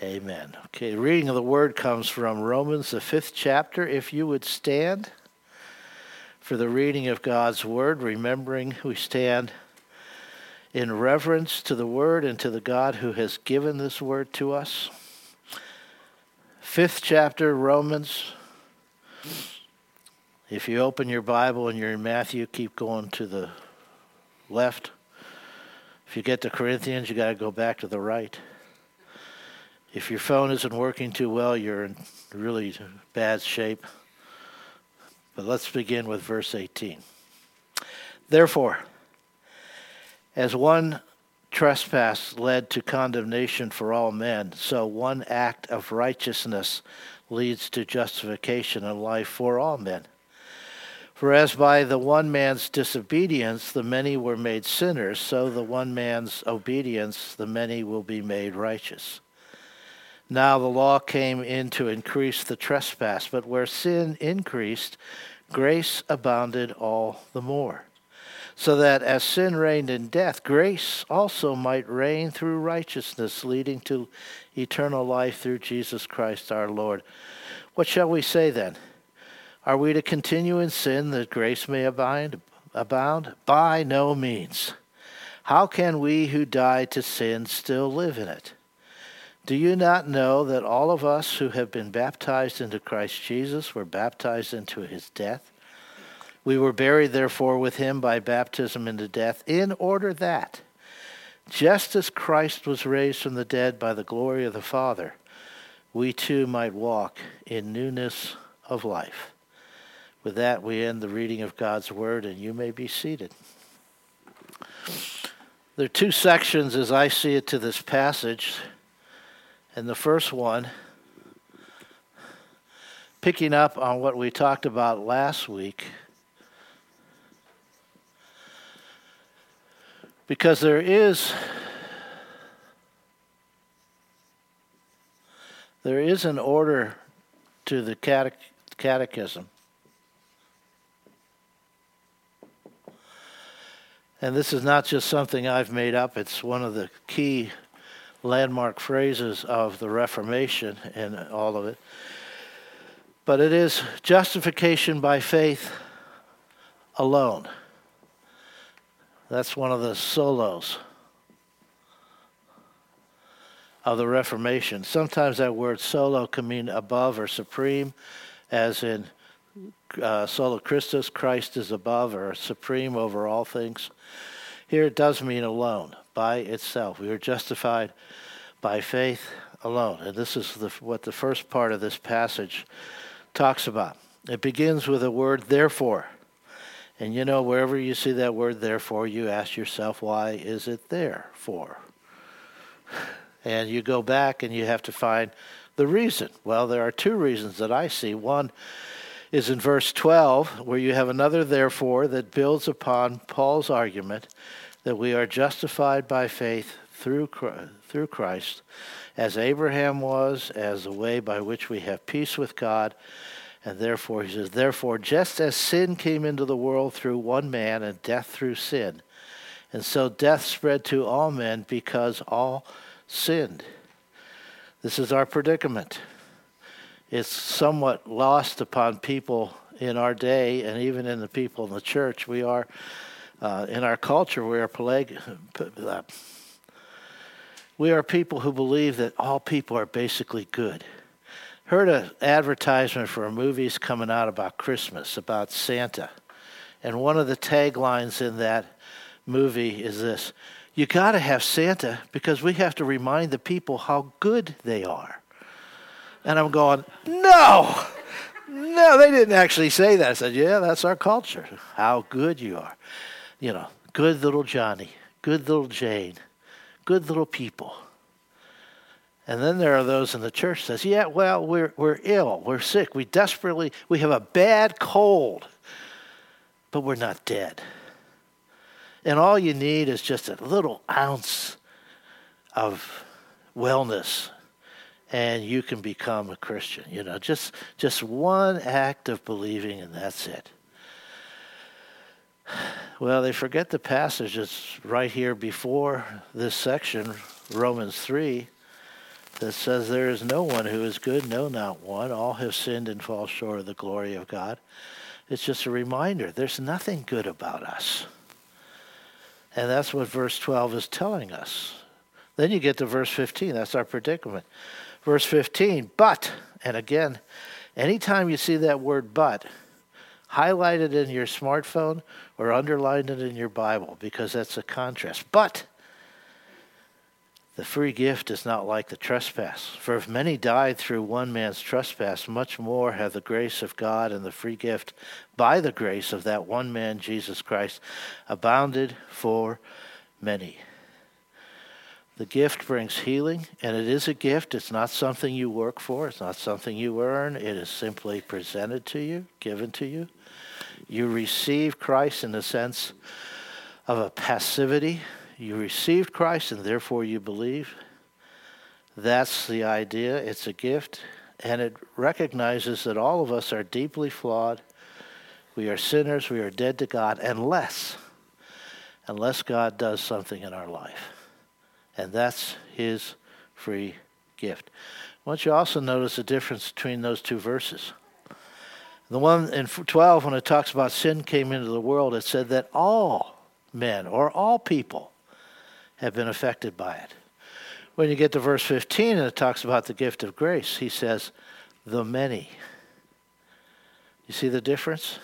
Amen. Okay, reading of the word comes from Romans, the fifth chapter. If you would stand for the reading of God's word, remembering we stand in reverence to the word and to the God who has given this word to us. Fifth chapter, Romans. If you open your Bible and you're in Matthew, keep going to the left. If you get to Corinthians, you got to go back to the right. If your phone isn't working too well, you're in really bad shape. But let's begin with verse 18. Therefore, as one trespass led to condemnation for all men, so one act of righteousness leads to justification and life for all men. For as by the one man's disobedience the many were made sinners, so the one man's obedience the many will be made righteous. Now the law came in to increase the trespass, but where sin increased, grace abounded all the more. So that as sin reigned in death, grace also might reign through righteousness, leading to eternal life through Jesus Christ our Lord. What shall we say then? Are we to continue in sin that grace may abound? abound? By no means. How can we who died to sin still live in it? Do you not know that all of us who have been baptized into Christ Jesus were baptized into his death? We were buried, therefore, with him by baptism into death, in order that, just as Christ was raised from the dead by the glory of the Father, we too might walk in newness of life. With that, we end the reading of God's Word, and you may be seated. There are two sections, as I see it, to this passage. And the first one, picking up on what we talked about last week, because there is there is an order to the catechism. And this is not just something I've made up, it's one of the key landmark phrases of the Reformation and all of it. But it is justification by faith alone. That's one of the solos of the Reformation. Sometimes that word solo can mean above or supreme, as in uh, solo Christus, Christ is above or supreme over all things. Here it does mean alone by itself. We are justified by faith alone. And this is the, what the first part of this passage talks about. It begins with a word, therefore. And you know, wherever you see that word, therefore, you ask yourself, why is it there for? And you go back and you have to find the reason. Well, there are two reasons that I see. One is in verse 12, where you have another therefore that builds upon Paul's argument that we are justified by faith through through Christ, as Abraham was, as the way by which we have peace with God. And therefore, he says, therefore, just as sin came into the world through one man and death through sin, and so death spread to all men because all sinned. This is our predicament. It's somewhat lost upon people in our day and even in the people in the church. We are uh, in our culture, we are we are people who believe that all people are basically good. Heard an advertisement for a movie's coming out about Christmas, about Santa. And one of the taglines in that movie is this You got to have Santa because we have to remind the people how good they are. And I'm going, No, no, they didn't actually say that. I said, Yeah, that's our culture, how good you are you know, good little Johnny, good little Jane, good little people. And then there are those in the church says, "Yeah, well, we're we're ill, we're sick, we desperately we have a bad cold, but we're not dead." And all you need is just a little ounce of wellness and you can become a Christian. You know, just just one act of believing and that's it. Well, they forget the passage that's right here before this section, Romans 3. that says there is no one who is good, no, not one. All have sinned and fall short of the glory of God. It's just a reminder there's nothing good about us. And that's what verse 12 is telling us. Then you get to verse 15. That's our predicament. Verse 15, but, and again, anytime you see that word but, highlight it in your smartphone or underline it in your Bible because that's a contrast. But the free gift is not like the trespass. For if many died through one man's trespass, much more have the grace of God and the free gift by the grace of that one man, Jesus Christ, abounded for many. The gift brings healing, and it is a gift. It's not something you work for, it's not something you earn. It is simply presented to you, given to you. You receive Christ in the sense of a passivity you received Christ and therefore you believe. That's the idea. It's a gift. And it recognizes that all of us are deeply flawed. We are sinners. We are dead to God unless, unless God does something in our life. And that's his free gift. I want you also notice the difference between those two verses. The one in 12, when it talks about sin came into the world, it said that all men or all people have been affected by it. When you get to verse 15 and it talks about the gift of grace, he says, the many. You see the difference?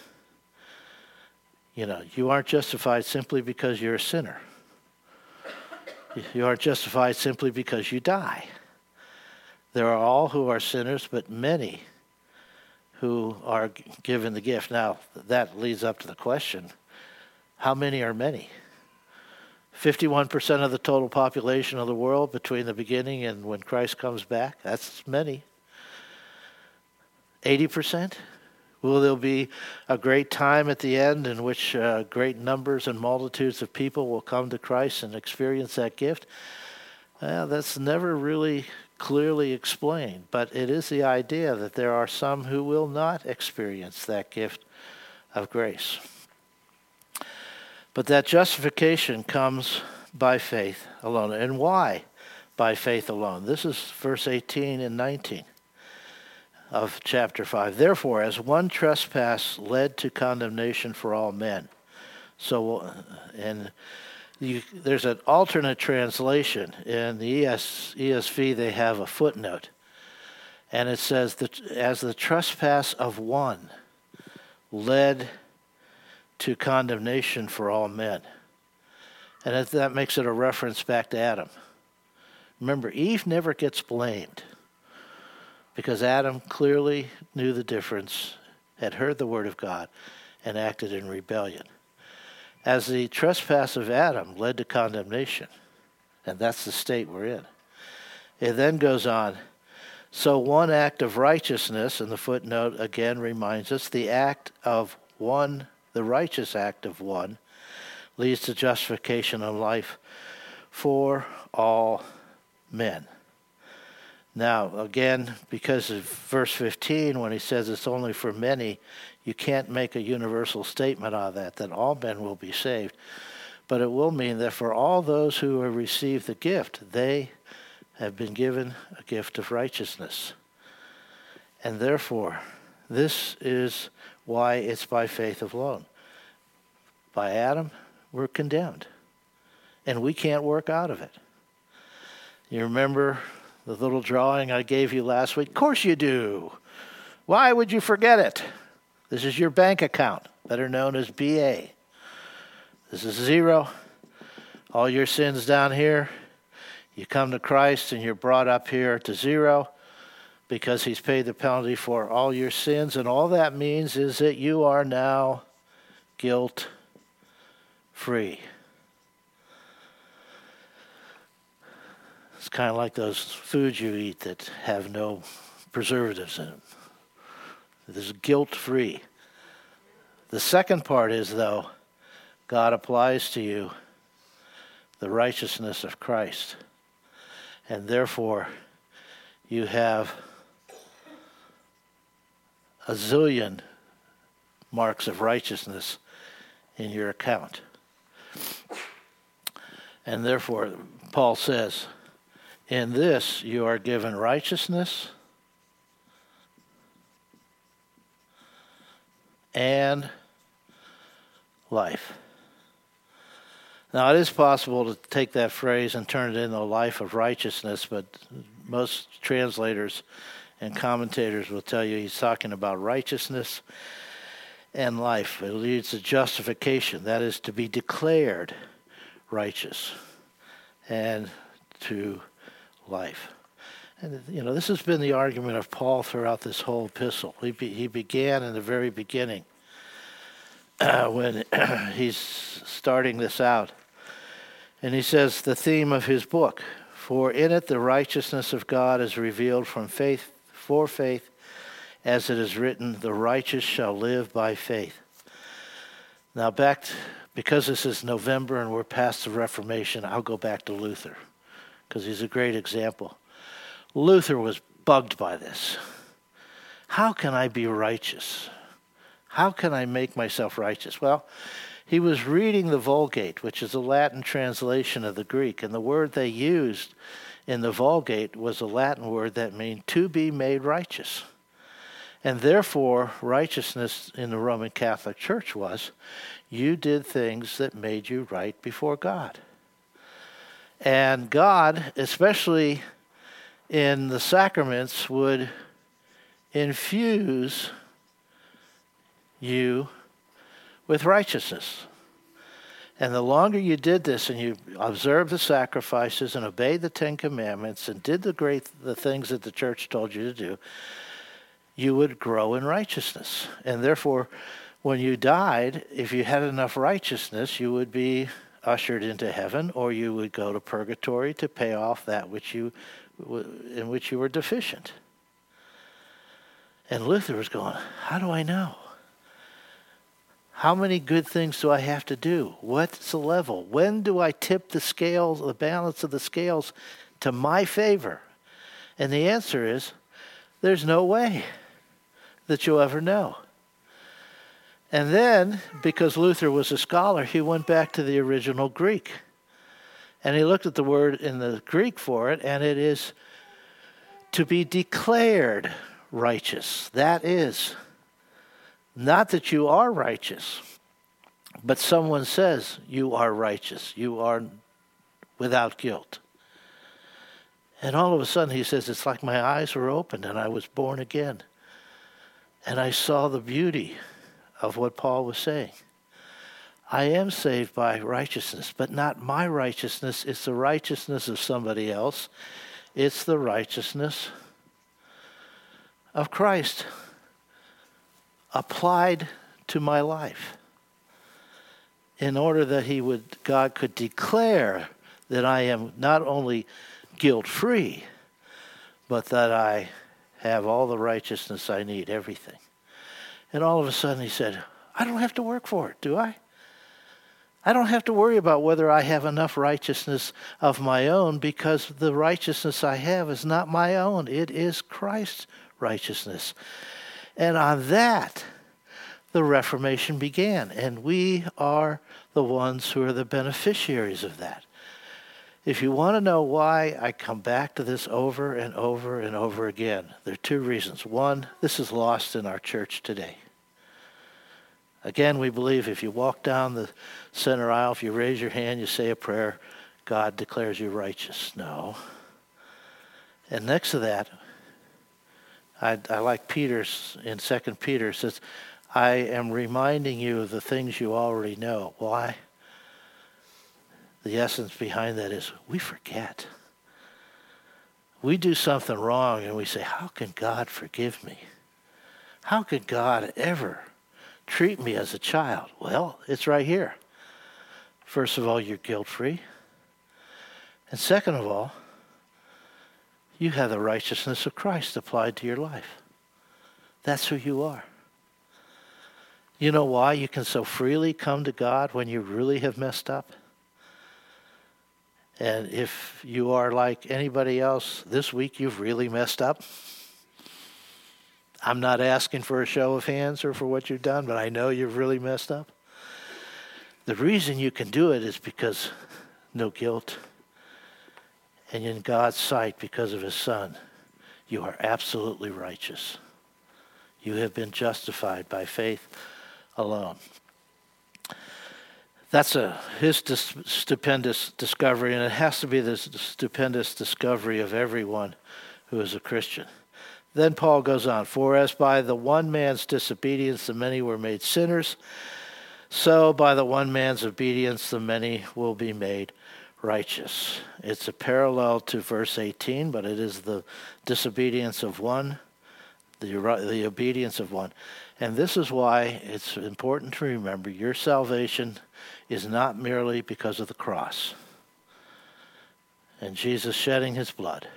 You know, you aren't justified simply because you're a sinner. You aren't justified simply because you die. There are all who are sinners, but many who are given the gift. Now, that leads up to the question how many are many? 51% of the total population of the world between the beginning and when Christ comes back. That's many. 80%? Will there be a great time at the end in which uh, great numbers and multitudes of people will come to Christ and experience that gift? Well, that's never really clearly explained, but it is the idea that there are some who will not experience that gift of grace. But that justification comes by faith alone. And why by faith alone? This is verse 18 and 19 of chapter 5. Therefore, as one trespass led to condemnation for all men. So, and you, there's an alternate translation. In the ES, ESV, they have a footnote. And it says that as the trespass of one led to condemnation for all men. And that makes it a reference back to Adam. Remember, Eve never gets blamed because Adam clearly knew the difference, had heard the word of God, and acted in rebellion. As the trespass of Adam led to condemnation, and that's the state we're in. It then goes on. So, one act of righteousness, and the footnote again reminds us the act of one the righteous act of one leads to justification of life for all men. Now, again, because of verse 15, when he says it's only for many, you can't make a universal statement on that, that all men will be saved. But it will mean that for all those who have received the gift, they have been given a gift of righteousness. And therefore, this is why it's by faith alone. By Adam, we're condemned, and we can't work out of it. You remember the little drawing I gave you last week? Of course you do. Why would you forget it? This is your bank account, better known as BA. This is zero. All your sins down here. You come to Christ and you're brought up here to zero because he's paid the penalty for all your sins. And all that means is that you are now guilt free. It's kind of like those foods you eat that have no preservatives in them. This is guilt free. The second part is, though, God applies to you the righteousness of Christ. And therefore, you have a zillion marks of righteousness in your account. And therefore, Paul says, In this you are given righteousness and life. Now, it is possible to take that phrase and turn it into a life of righteousness, but most translators and commentators will tell you he's talking about righteousness and life. It leads to justification, that is, to be declared righteous, and to life. And, you know, this has been the argument of Paul throughout this whole epistle. He, be, he began in the very beginning uh, when he's starting this out. And he says the theme of his book, for in it the righteousness of God is revealed from faith for faith, as it is written, the righteous shall live by faith. Now back to, because this is November and we're past the Reformation, I'll go back to Luther because he's a great example. Luther was bugged by this. How can I be righteous? How can I make myself righteous? Well, he was reading the Vulgate, which is a Latin translation of the Greek, and the word they used in the Vulgate was a Latin word that meant to be made righteous. And therefore, righteousness in the Roman Catholic Church was you did things that made you right before God. And God, especially in the sacraments, would infuse you with righteousness. And the longer you did this and you observed the sacrifices and obeyed the Ten Commandments and did the great the things that the church told you to do, you would grow in righteousness. And therefore, when you died, if you had enough righteousness, you would be ushered into heaven, or you would go to purgatory to pay off that which you in which you were deficient. And Luther was going, How do I know? How many good things do I have to do? What's the level? When do I tip the scales, the balance of the scales to my favor? And the answer is there's no way that you'll ever know. And then, because Luther was a scholar, he went back to the original Greek. And he looked at the word in the Greek for it, and it is to be declared righteous. That is not that you are righteous, but someone says you are righteous. You are without guilt. And all of a sudden, he says, it's like my eyes were opened and I was born again. And I saw the beauty of what Paul was saying. I am saved by righteousness, but not my righteousness. It's the righteousness of somebody else. It's the righteousness of Christ applied to my life in order that he would God could declare that I am not only guilt free but that I have all the righteousness I need everything and all of a sudden he said I don't have to work for it do I I don't have to worry about whether I have enough righteousness of my own because the righteousness I have is not my own it is Christ's righteousness and on that, the Reformation began. And we are the ones who are the beneficiaries of that. If you want to know why I come back to this over and over and over again, there are two reasons. One, this is lost in our church today. Again, we believe if you walk down the center aisle, if you raise your hand, you say a prayer, God declares you righteous. No. And next to that, I, I like Peter's in Second Peter says, "I am reminding you of the things you already know." Why? The essence behind that is we forget. We do something wrong and we say, "How can God forgive me? How could God ever treat me as a child?" Well, it's right here. First of all, you're guilt free. And second of all, you have the righteousness of Christ applied to your life. That's who you are. You know why you can so freely come to God when you really have messed up? And if you are like anybody else, this week you've really messed up. I'm not asking for a show of hands or for what you've done, but I know you've really messed up. The reason you can do it is because no guilt, And in God's sight, because of his Son, you are absolutely righteous. You have been justified by faith alone. That's a, his dis- stupendous discovery, and it has to be the stupendous discovery of everyone who is a Christian. Then Paul goes on, For as by the one man's disobedience the many were made sinners, so by the one man's obedience the many will be made righteous. It's a parallel to verse 18, but it is the disobedience of one, the, the obedience of one. And this is why it's important to remember your salvation is not merely because of the cross and Jesus shedding his blood.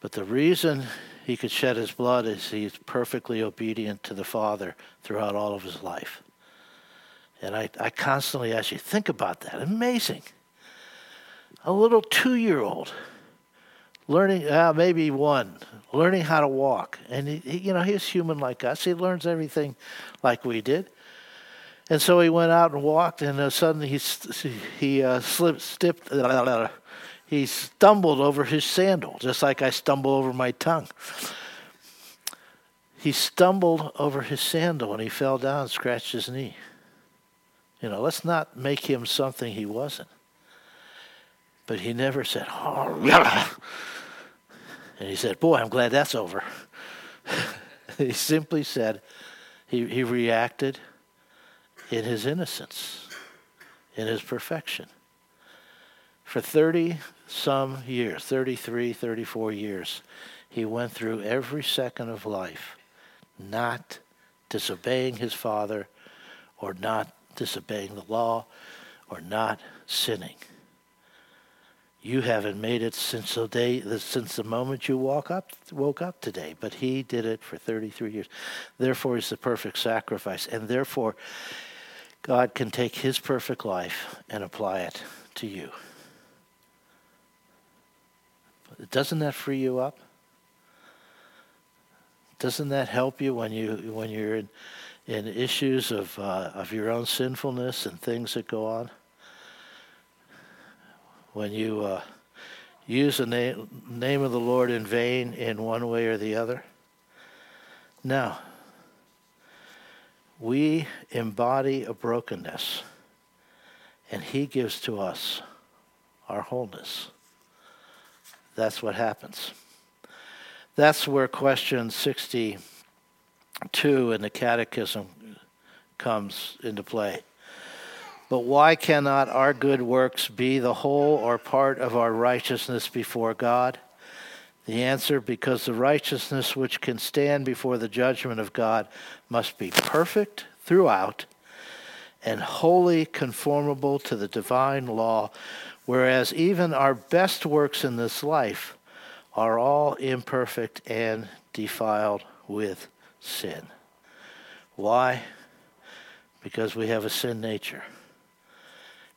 But the reason he could shed his blood is he's perfectly obedient to the Father throughout all of his life. And I, I constantly ask you, think about that. Amazing. A little two year old learning, uh, maybe one, learning how to walk. And, he, he, you know, he's human like us. He learns everything like we did. And so he went out and walked, and uh, suddenly he, he uh, slipped, stipped, he stumbled over his sandal, just like I stumble over my tongue. He stumbled over his sandal and he fell down and scratched his knee. You know, let's not make him something he wasn't. But he never said, oh, yeah. And he said, Boy, I'm glad that's over. he simply said, he, he reacted in his innocence, in his perfection. For 30 some years, 33, 34 years, he went through every second of life not disobeying his father or not disobeying the law or not sinning. You haven't made it since the day since the moment you woke up woke up today, but he did it for 33 years. Therefore he's the perfect sacrifice and therefore God can take his perfect life and apply it to you. Doesn't that free you up? Doesn't that help you when you when you're in in issues of uh, of your own sinfulness and things that go on? When you uh, use the name name of the Lord in vain in one way or the other. Now, we embody a brokenness, and He gives to us our wholeness. That's what happens. That's where question 62 in the Catechism comes into play. But why cannot our good works be the whole or part of our righteousness before God? The answer because the righteousness which can stand before the judgment of God must be perfect throughout and wholly conformable to the divine law whereas even our best works in this life are all imperfect and defiled with sin. Why? Because we have a sin nature.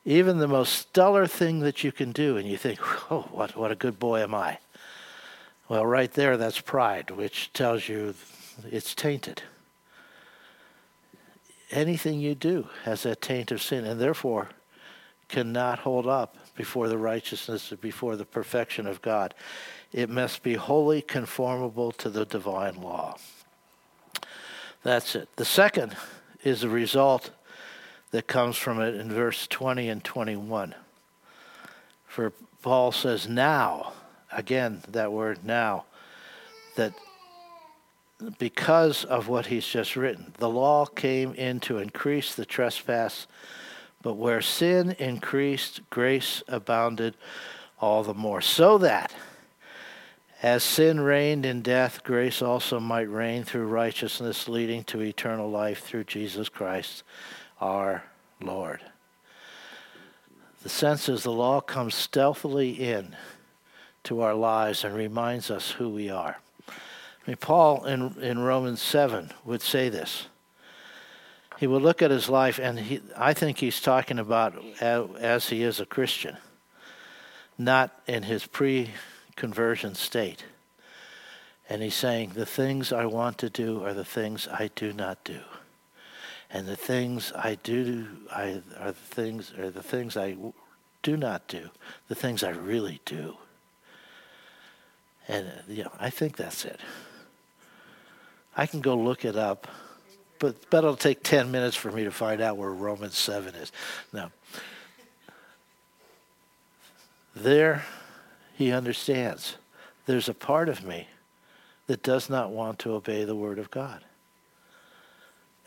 Even the most stellar thing that you can do, and you think, oh, what, what a good boy am I. Well, right there, that's pride, which tells you it's tainted. Anything you do has that taint of sin, and therefore cannot hold up before the righteousness or before the perfection of God. It must be wholly conformable to the divine law. That's it. The second is the result that comes from it in verse 20 and 21. For Paul says, now, again, that word now, that because of what he's just written, the law came in to increase the trespass but where sin increased, grace abounded all the more. So that, as sin reigned in death, grace also might reign through righteousness, leading to eternal life through Jesus Christ our Lord. The sense is the law comes stealthily in to our lives and reminds us who we are. I mean, Paul in, in Romans 7 would say this he will look at his life, and he, I think he's talking about as, he is a Christian, not in his pre conversion state. And he's saying, The things I want to do are the things I do not do. And the things I do I, are the things are the things I do not do, the things I really do. And you know, I think that's it. I can go look it up, but, it'll take 10 minutes for me to find out where Romans 7 is. Now, There, he understands. There's a part of me that does not want to obey the word of God.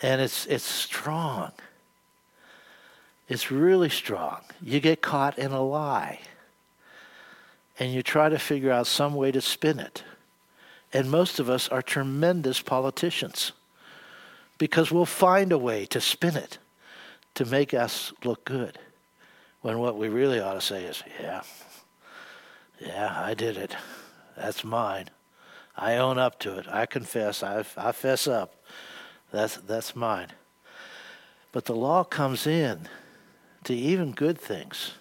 And it's, it's strong. It's really strong. You get caught in a lie and you try to figure out some way to spin it. And most of us are tremendous politicians because we'll find a way to spin it to make us look good. When what we really ought to say is, yeah, yeah, I did it. That's mine. I own up to it. I confess. I, I fess up. That's, that's mine. But the law comes in to even good things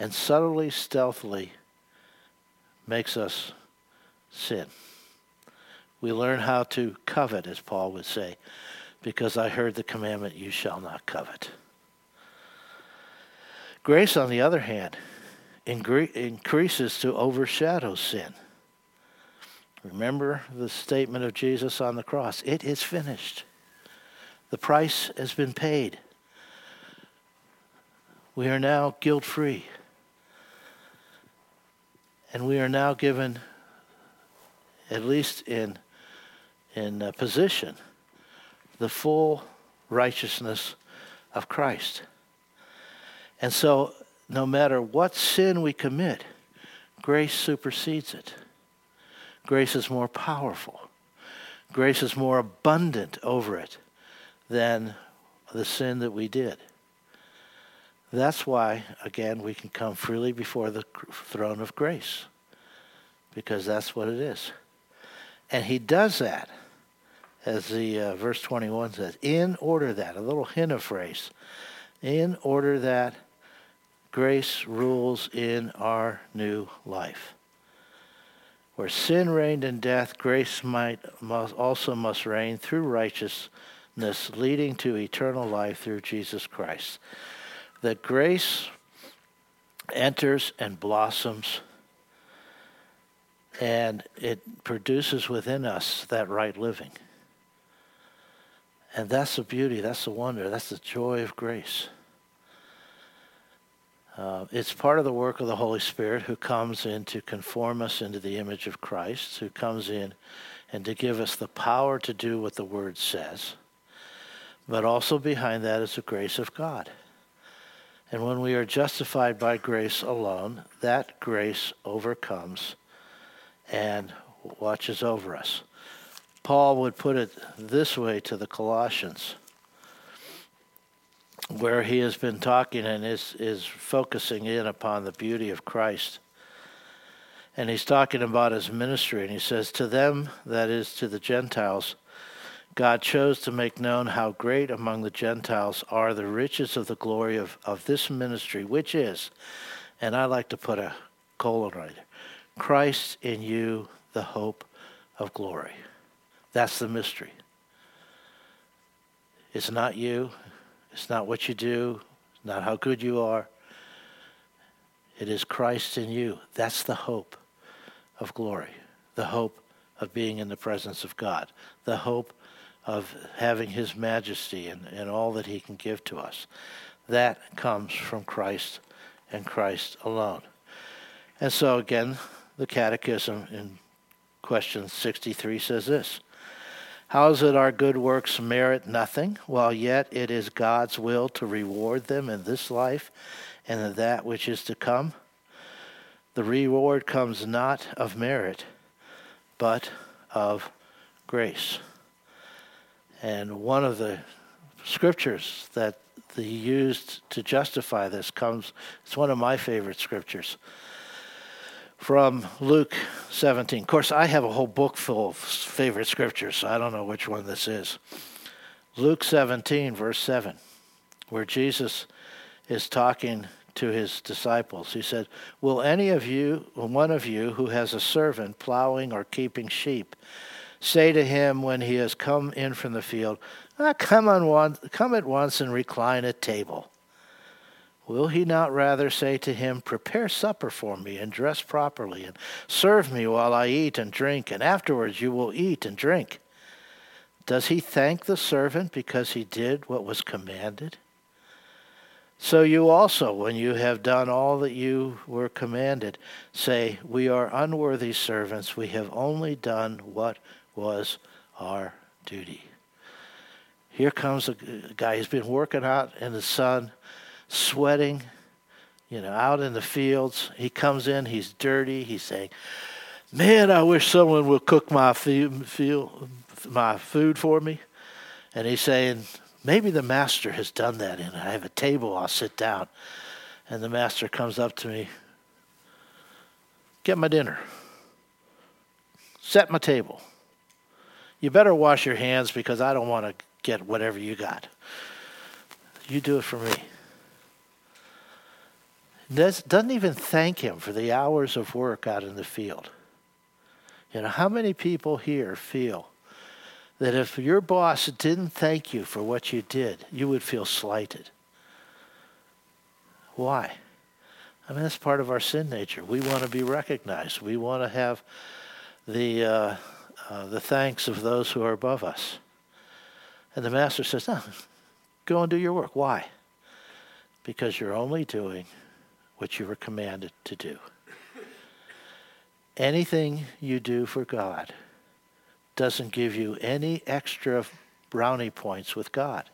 and subtly, stealthily makes us sin. We learn how to covet, as Paul would say, because I heard the commandment, you shall not covet. Grace, on the other hand, increases to overshadow sin. Remember the statement of Jesus on the cross it is finished. The price has been paid. We are now guilt free. And we are now given, at least in, in position, the full righteousness of Christ. And so, no matter what sin we commit, grace supersedes it. Grace is more powerful. Grace is more abundant over it than the sin that we did. That's why, again, we can come freely before the throne of grace, because that's what it is. And he does that, as the uh, verse 21 says, in order that, a little hint of phrase, in order that grace rules in our new life. Where sin reigned in death, grace might must, also must reign through righteousness, leading to eternal life through Jesus Christ. That grace enters and blossoms, and it produces within us that right living. And that's the beauty, that's the wonder, that's the joy of grace. Uh, it's part of the work of the Holy Spirit who comes in to conform us into the image of Christ, who comes in and to give us the power to do what the Word says. But also behind that is the grace of God. And when we are justified by grace alone, that grace overcomes and watches over us. Paul would put it this way to the Colossians where he has been talking and is, is focusing in upon the beauty of Christ. And he's talking about his ministry, and he says, To them, that is, to the Gentiles, God chose to make known how great among the Gentiles are the riches of the glory of, of this ministry, which is, and I like to put a colon right Christ in you, the hope of glory. That's the mystery. It's not you, it's not what you do, it's not how good you are. It is Christ in you. That's the hope of glory, the hope of being in the presence of God, the hope of having His majesty and, and all that He can give to us. That comes from Christ and Christ alone. And so, again, the Catechism in question 63 says this how is it our good works merit nothing, while yet it is God's will to reward them in this life and in that which is to come? The reward comes not of merit, but of grace. And one of the scriptures that he used to justify this comes, it's one of my favorite scriptures from Luke 17. Of course, I have a whole book full of favorite scriptures, so I don't know which one this is. Luke 17, verse 7, where Jesus is talking to his disciples. He said, Will any of you, one of you who has a servant plowing or keeping sheep, say to him when he has come in from the field, ah, come, on one, come at once and recline at table? Will he not rather say to him, Prepare supper for me, and dress properly, and serve me while I eat and drink, and afterwards you will eat and drink? Does he thank the servant because he did what was commanded? So you also, when you have done all that you were commanded, say, We are unworthy servants, we have only done what was our duty. Here comes a guy who's been working out in the sun sweating, you know, out in the fields. He comes in, he's dirty. He's saying, Man, I wish someone would cook my, my food for me. And he's saying, Maybe the master has done that, and I have a table, I'll sit down. And the master comes up to me, Get my dinner, set my table. You better wash your hands because I don't want to get whatever you got. You do it for me doesn't even thank him for the hours of work out in the field. You know, how many people here feel that if your boss didn't thank you for what you did, you would feel slighted? Why? I mean, that's part of our sin nature. We want to be recognized. We want to have the uh, uh, the thanks of those who are above us. And the master says, "No, go and do your work." Why? Because you're only doing what you were commanded to do. Anything you do for God doesn't give you any extra brownie points with God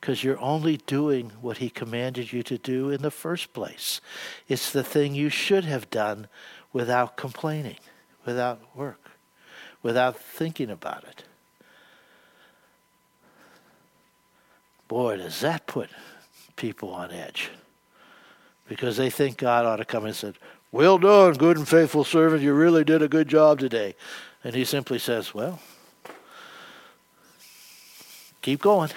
because you're only doing what He commanded you to do in the first place. It's the thing you should have done without complaining, without work, without thinking about it. Boy, does that put people on edge because they think God ought to come and say, Well done, good and faithful servant. You really did a good job today. And he simply says, Well, keep going.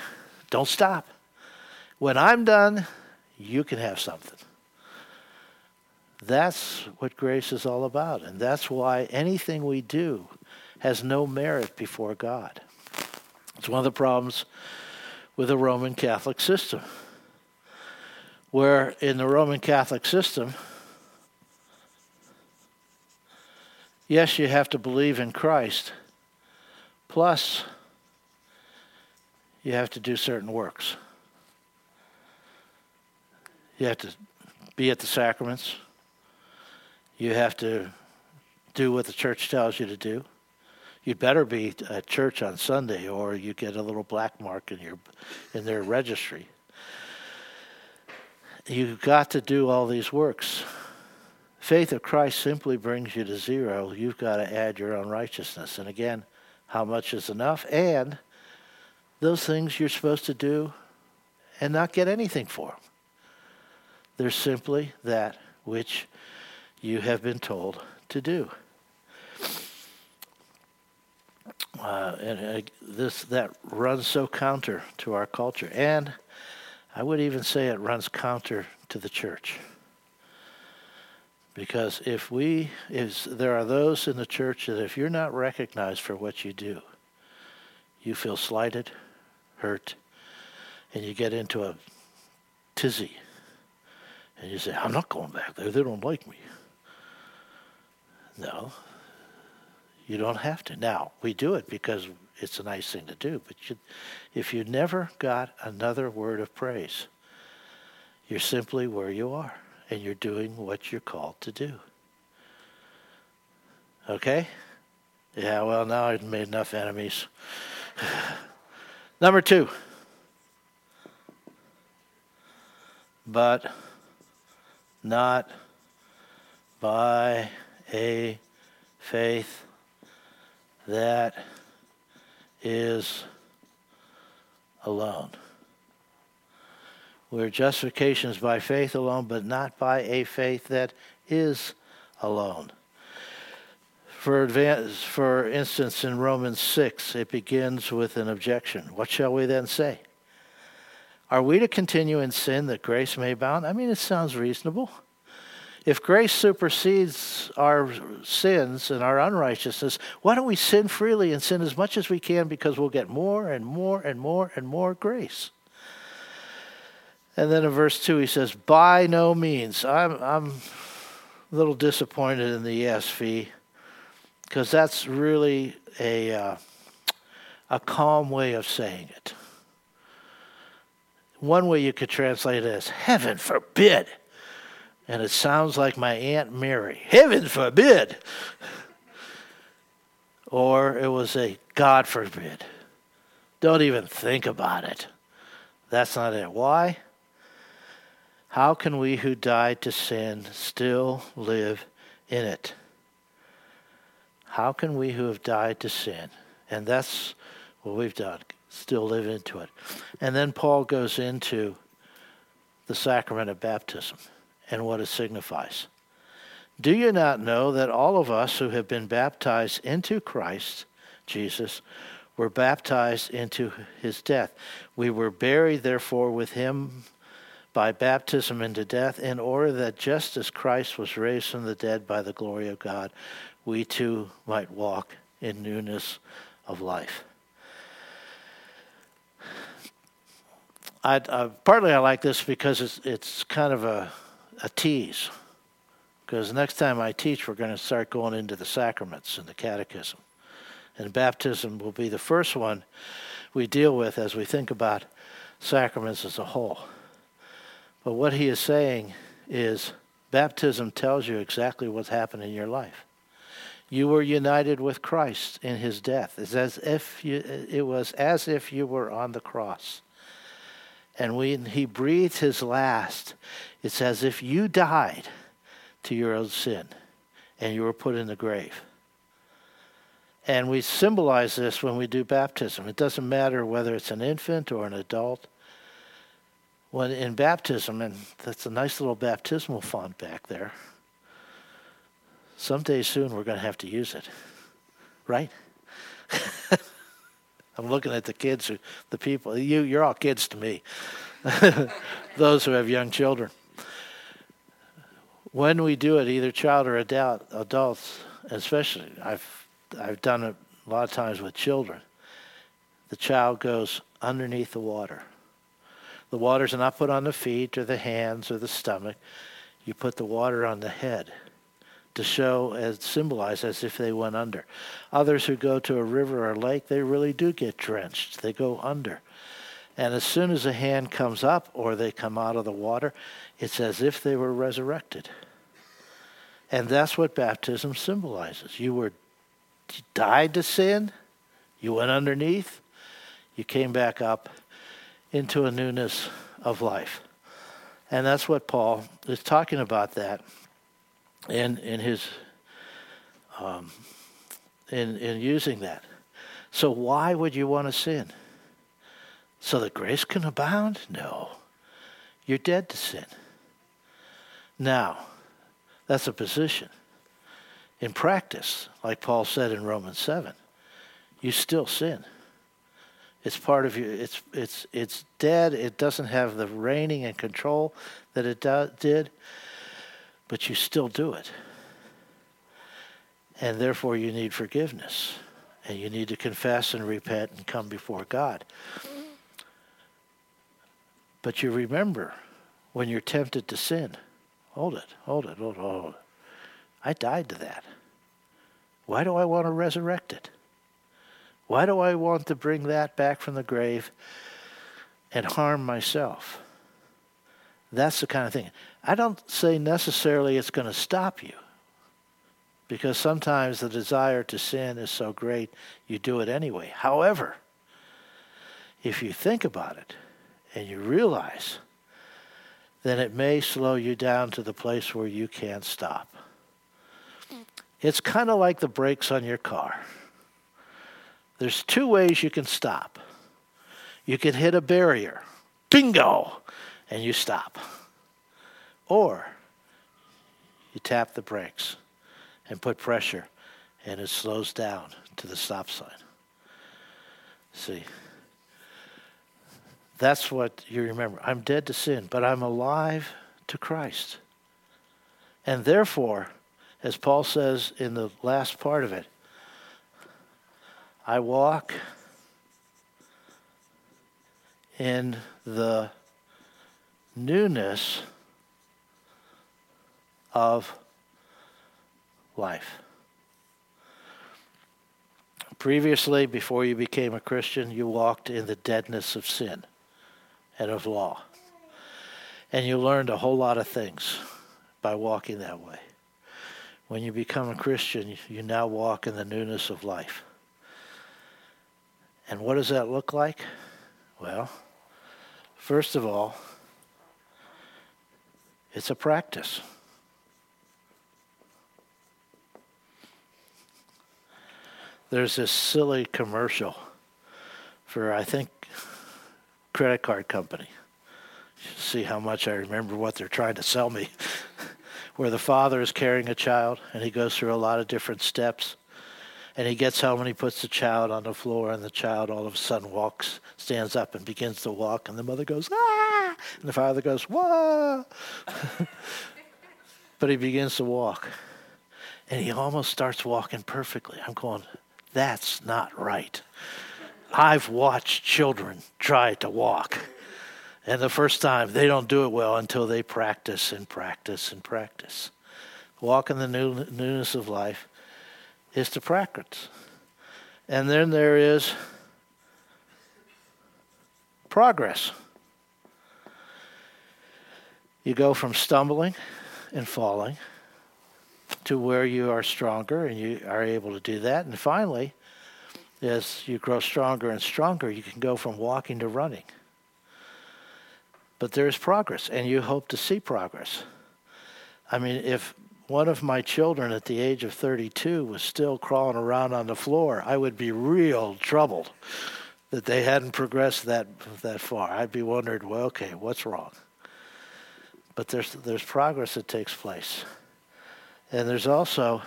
Don't stop. When I'm done, you can have something. That's what grace is all about. And that's why anything we do has no merit before God. It's one of the problems with the Roman Catholic system where in the Roman Catholic system, yes, you have to believe in Christ, plus you have to do certain works. You have to be at the sacraments. You have to do what the church tells you to do. You'd better be at church on Sunday, or you get a little black mark in your in their registry you've got to do all these works. Faith of Christ simply brings you to zero. You've got to add your own righteousness. And again, how much is enough? And those things you're supposed to do and not get anything for. They're simply that which you have been told to do. Uh, and uh, this that runs so counter to our culture, and I would even say it runs counter to the church. Because if we, is there are those in the church that if you're not recognized for what you do, you feel slighted, hurt, and you get into a tizzy. And you say, I'm not going back there. They don't like me. No, you don't have to. Now, we do it because it's a nice thing to do. But you, if you never got another word of praise, you're simply where you are and you're doing what you're called to do. Okay? Yeah, well, now I've made enough enemies. Number two. But not by a faith that is alone. Where justification is by faith alone, but not by a faith that is alone. For, advance, for instance, in Romans 6, it begins with an objection. What shall we then say? Are we to continue in sin that grace may abound? I mean, it sounds reasonable. If grace supersedes our sins and our unrighteousness, why don't we sin freely and sin as much as we can because we'll get more and more and more and more grace? And then in verse 2, he says, By no means. I'm, I'm a little disappointed in the ESV because that's really a, uh, a calm way of saying it. One way you could translate it as, Heaven forbid. And it sounds like my Aunt Mary. Heaven forbid. or it was a God forbid. Don't even think about it. That's not it. Why? How can we who died to sin still live in it? How can we who have died to sin, and that's what we've done, still live into it? And then Paul goes into the sacrament of baptism and what it signifies. Do you not know that all of us who have been baptized into Christ Jesus were baptized into his death? We were buried, therefore, with him by baptism into death, in order that just as Christ was raised from the dead by the glory of God, we too might walk in newness of life. I, partly I like this because it's, it's kind of a, a tease. Because next time I teach, we're going to start going into the sacraments and the catechism. And baptism will be the first one we deal with as we think about sacraments as a whole. But what he is saying is baptism tells you exactly what's happened in your life. You were united with Christ in his death. It's as if you, it was as if you were on the cross. And when he breathed his last, it's as if you died to your own sin and you were put in the grave. And we symbolize this when we do baptism. It doesn't matter whether it's an infant or an adult when in baptism, and that's a nice little baptismal font back there. Someday soon we're going to have to use it, right? I'm looking at the kids, the people. You, you're all kids to me. Those who have young children. When we do it, either child or adult, adults, especially, I've I've done it a lot of times with children. The child goes underneath the water the waters not put on the feet or the hands or the stomach. You put the water on the head to show as symbolize as if they went under. Others who go to a river or lake, they really do get drenched. They go under. And as soon as a hand comes up or they come out of the water, it's as if they were resurrected. And that's what baptism symbolizes. You were you died to sin, you went underneath, you came back up, into a newness of life. And that's what Paul is talking about that in, in his um, in, in using that. So why would you want to sin? So that grace can abound? No. You're dead to sin. Now, that's a position. In practice, like Paul said in Romans 7, you still sin. It's part of you. It's it's it's dead. It doesn't have the reigning and control that it do, did, but you still do it. And therefore, you need forgiveness, and you need to confess and repent and come before God. But you remember when you're tempted to sin. Hold it, hold it, hold it, hold it. I died to that. Why do I want to resurrect it? Why do I want to bring that back from the grave and harm myself? That's the kind of thing. I don't say necessarily it's going to stop you because sometimes the desire to sin is so great you do it anyway. However, if you think about it and you realize, then it may slow you down to the place where you can't stop. It's kind of like the brakes on your car. There's two ways you can stop. You can hit a barrier, bingo, and you stop. Or you tap the brakes and put pressure, and it slows down to the stop sign. See? That's what you remember. I'm dead to sin, but I'm alive to Christ. And therefore, as Paul says in the last part of it, I walk in the newness of life. Previously, before you became a Christian, you walked in the deadness of sin and of law. And you learned a whole lot of things by walking that way. When you become a Christian, you now walk in the newness of life. And what does that look like? Well, first of all, it's a practice. There's this silly commercial for, I think, credit card company. See how much I remember what they're trying to sell me. Where the father is carrying a child and he goes through a lot of different steps. And he gets home and he puts the child on the floor, and the child all of a sudden walks, stands up, and begins to walk. And the mother goes, ah! And the father goes, whoa! but he begins to walk. And he almost starts walking perfectly. I'm going, that's not right. I've watched children try to walk. And the first time, they don't do it well until they practice and practice and practice. Walk in the new, newness of life is to practice. And then there is progress. You go from stumbling and falling to where you are stronger and you are able to do that. And finally, as you grow stronger and stronger, you can go from walking to running. But there is progress, and you hope to see progress. I mean, if one of my children at the age of 32 was still crawling around on the floor, I would be real troubled that they hadn't progressed that that far. I'd be wondering, well, okay, what's wrong? But there's there's progress that takes place. And there's also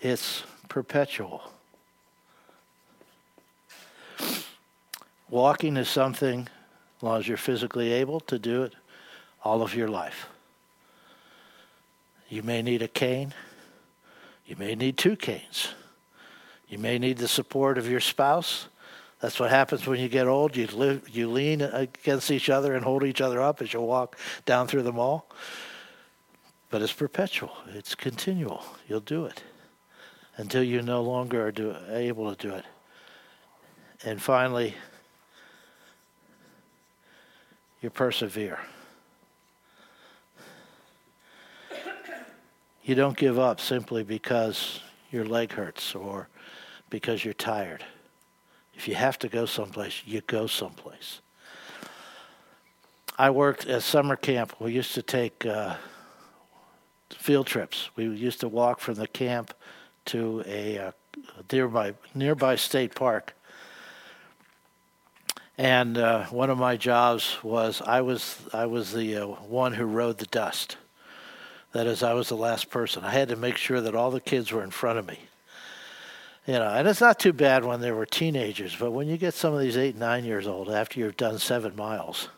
it's perpetual. Walking is something, as long as you're physically able to do it, all of your life. You may need a cane. You may need two canes. You may need the support of your spouse. That's what happens when you get old. You, live, you lean against each other and hold each other up as you walk down through the mall. But it's perpetual, it's continual. You'll do it until you no longer are do, able to do it. And finally, you persevere. You don't give up simply because your leg hurts or because you're tired. If you have to go someplace, you go someplace. I worked at summer camp. We used to take uh, field trips. We used to walk from the camp to a, uh, nearby nearby state park. And uh, one of my jobs was I was I was the uh, one who rode the dust. That is, I was the last person. I had to make sure that all the kids were in front of me. You know, and it's not too bad when they were teenagers, but when you get some of these eight, nine years old after you've done seven miles,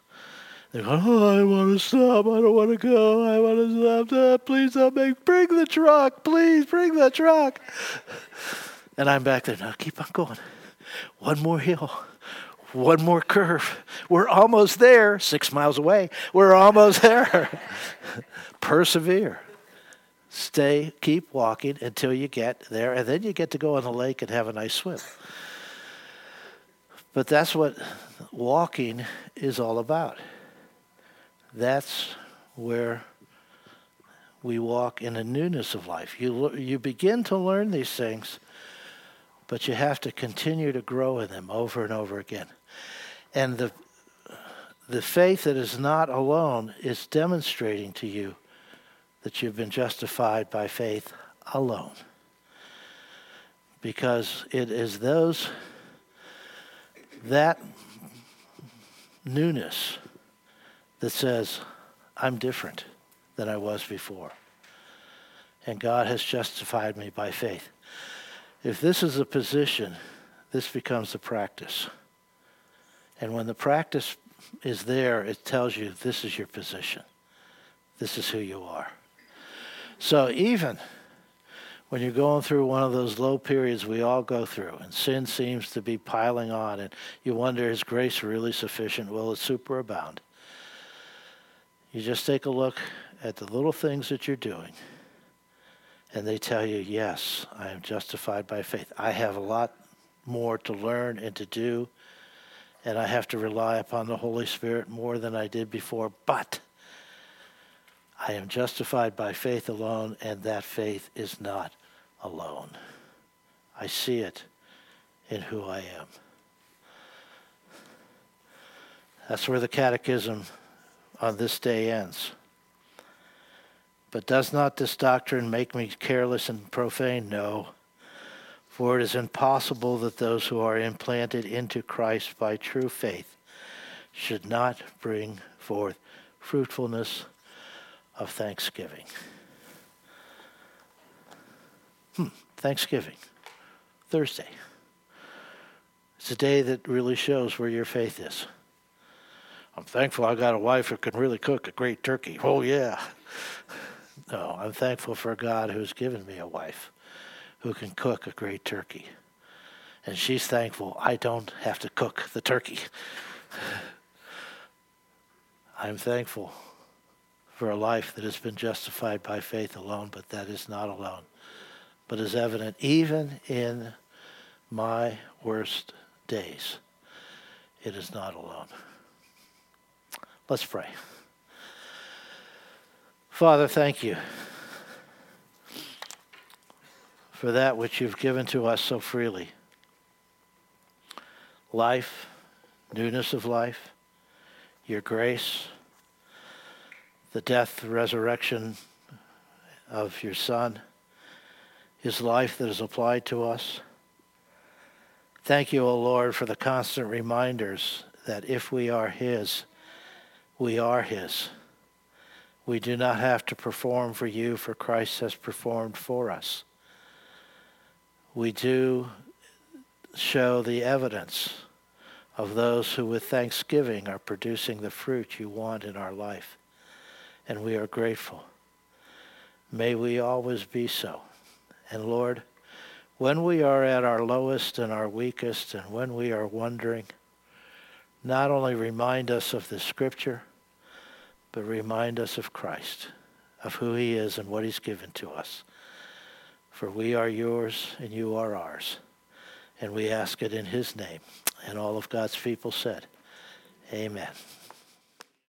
they're oh, I want to stop. I don't want to go. I want to stop. Please don't make, bring the truck. Please bring the truck. And I'm back there. Now keep on going. One more hill. One more curve. We're almost there. Six miles away. We're almost there. Persevere. Stay, keep walking until you get there, and then you get to go on the lake and have a nice swim. But that's what walking is all about. That's where we walk in a newness of life. You, you begin to learn these things, but you have to continue to grow in them over and over again. And the, the faith that is not alone is demonstrating to you that you've been justified by faith alone. Because it is those, that newness that says, I'm different than I was before. And God has justified me by faith. If this is a position, this becomes a practice. And when the practice is there, it tells you this is your position. This is who you are. So even when you're going through one of those low periods we all go through, and sin seems to be piling on, and you wonder, is grace really sufficient? Will it superabound? You just take a look at the little things that you're doing, and they tell you, yes, I am justified by faith. I have a lot more to learn and to do, and I have to rely upon the Holy Spirit more than I did before, but I am justified by faith alone, and that faith is not alone. I see it in who I am. That's where the catechism on this day ends. But does not this doctrine make me careless and profane? No. For it is impossible that those who are implanted into Christ by true faith should not bring forth fruitfulness of thanksgiving. Hmm, Thanksgiving, Thursday. It's a day that really shows where your faith is. I'm thankful I got a wife who can really cook a great turkey. Oh, yeah. No, I'm thankful for God who's given me a wife who can cook a great turkey. And she's thankful I don't have to cook the turkey. I'm thankful for a life that has been justified by faith alone, but that is not alone, but is evident even in my worst days. It is not alone. Let's pray. Father, thank you for that which you've given to us so freely life, newness of life, your grace, the death, resurrection of your Son, his life that is applied to us. Thank you, O Lord, for the constant reminders that if we are his, we are His. We do not have to perform for you, for Christ has performed for us. We do show the evidence of those who, with thanksgiving, are producing the fruit you want in our life. And we are grateful. May we always be so. And Lord, when we are at our lowest and our weakest, and when we are wondering, not only remind us of the scripture, but remind us of Christ, of who he is and what he's given to us. For we are yours and you are ours. And we ask it in his name. And all of God's people said, Amen.